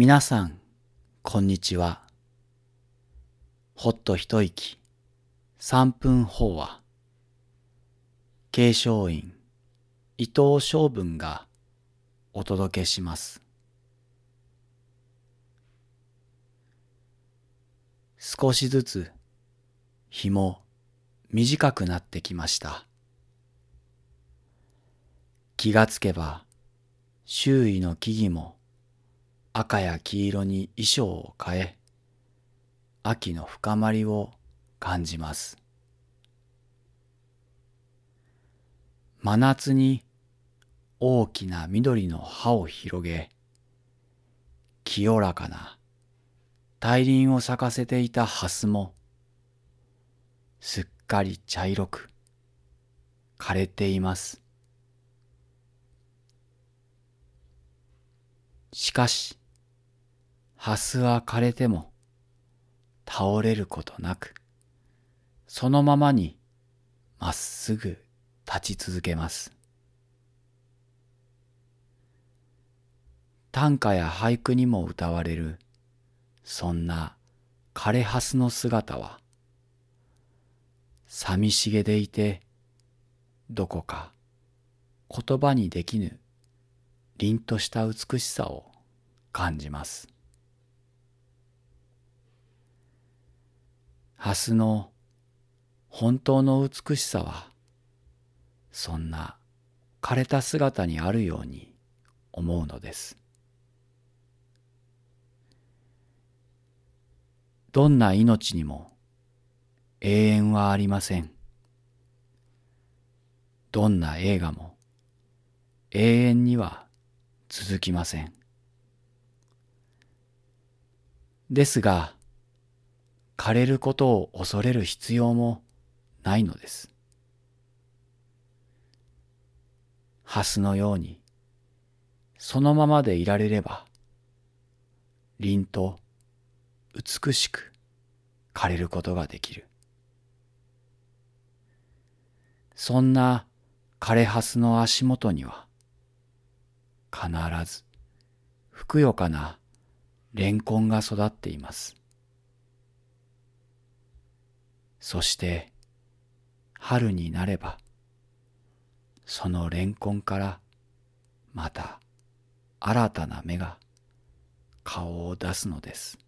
皆さん、こんにちは。ほっと一息、三分法話。継承院、伊藤昌文がお届けします。少しずつ日も短くなってきました。気がつけば周囲の木々も赤や黄色に衣装を変え、秋の深まりを感じます。真夏に大きな緑の葉を広げ、清らかな大輪を咲かせていた蓮も、すっかり茶色く枯れています。しかし、蓮は枯れても倒れることなく、そのままにまっすぐ立ち続けます。短歌や俳句にも歌われる、そんな枯れ蓮の姿は、寂しげでいて、どこか言葉にできぬ凛とした美しさを感じます。蓮の本当の美しさは、そんな枯れた姿にあるように思うのです。どんな命にも永遠はありません。どんな映画も永遠には続きません。ですが、枯れることを恐れる必要もないのです。蓮のように、そのままでいられれば、凛と美しく枯れることができる。そんな枯れ蓮の足元には、必ず、ふくよかなレンコンが育っています。そして、春になれば、そのレンコンから、また新たな芽が顔を出すのです。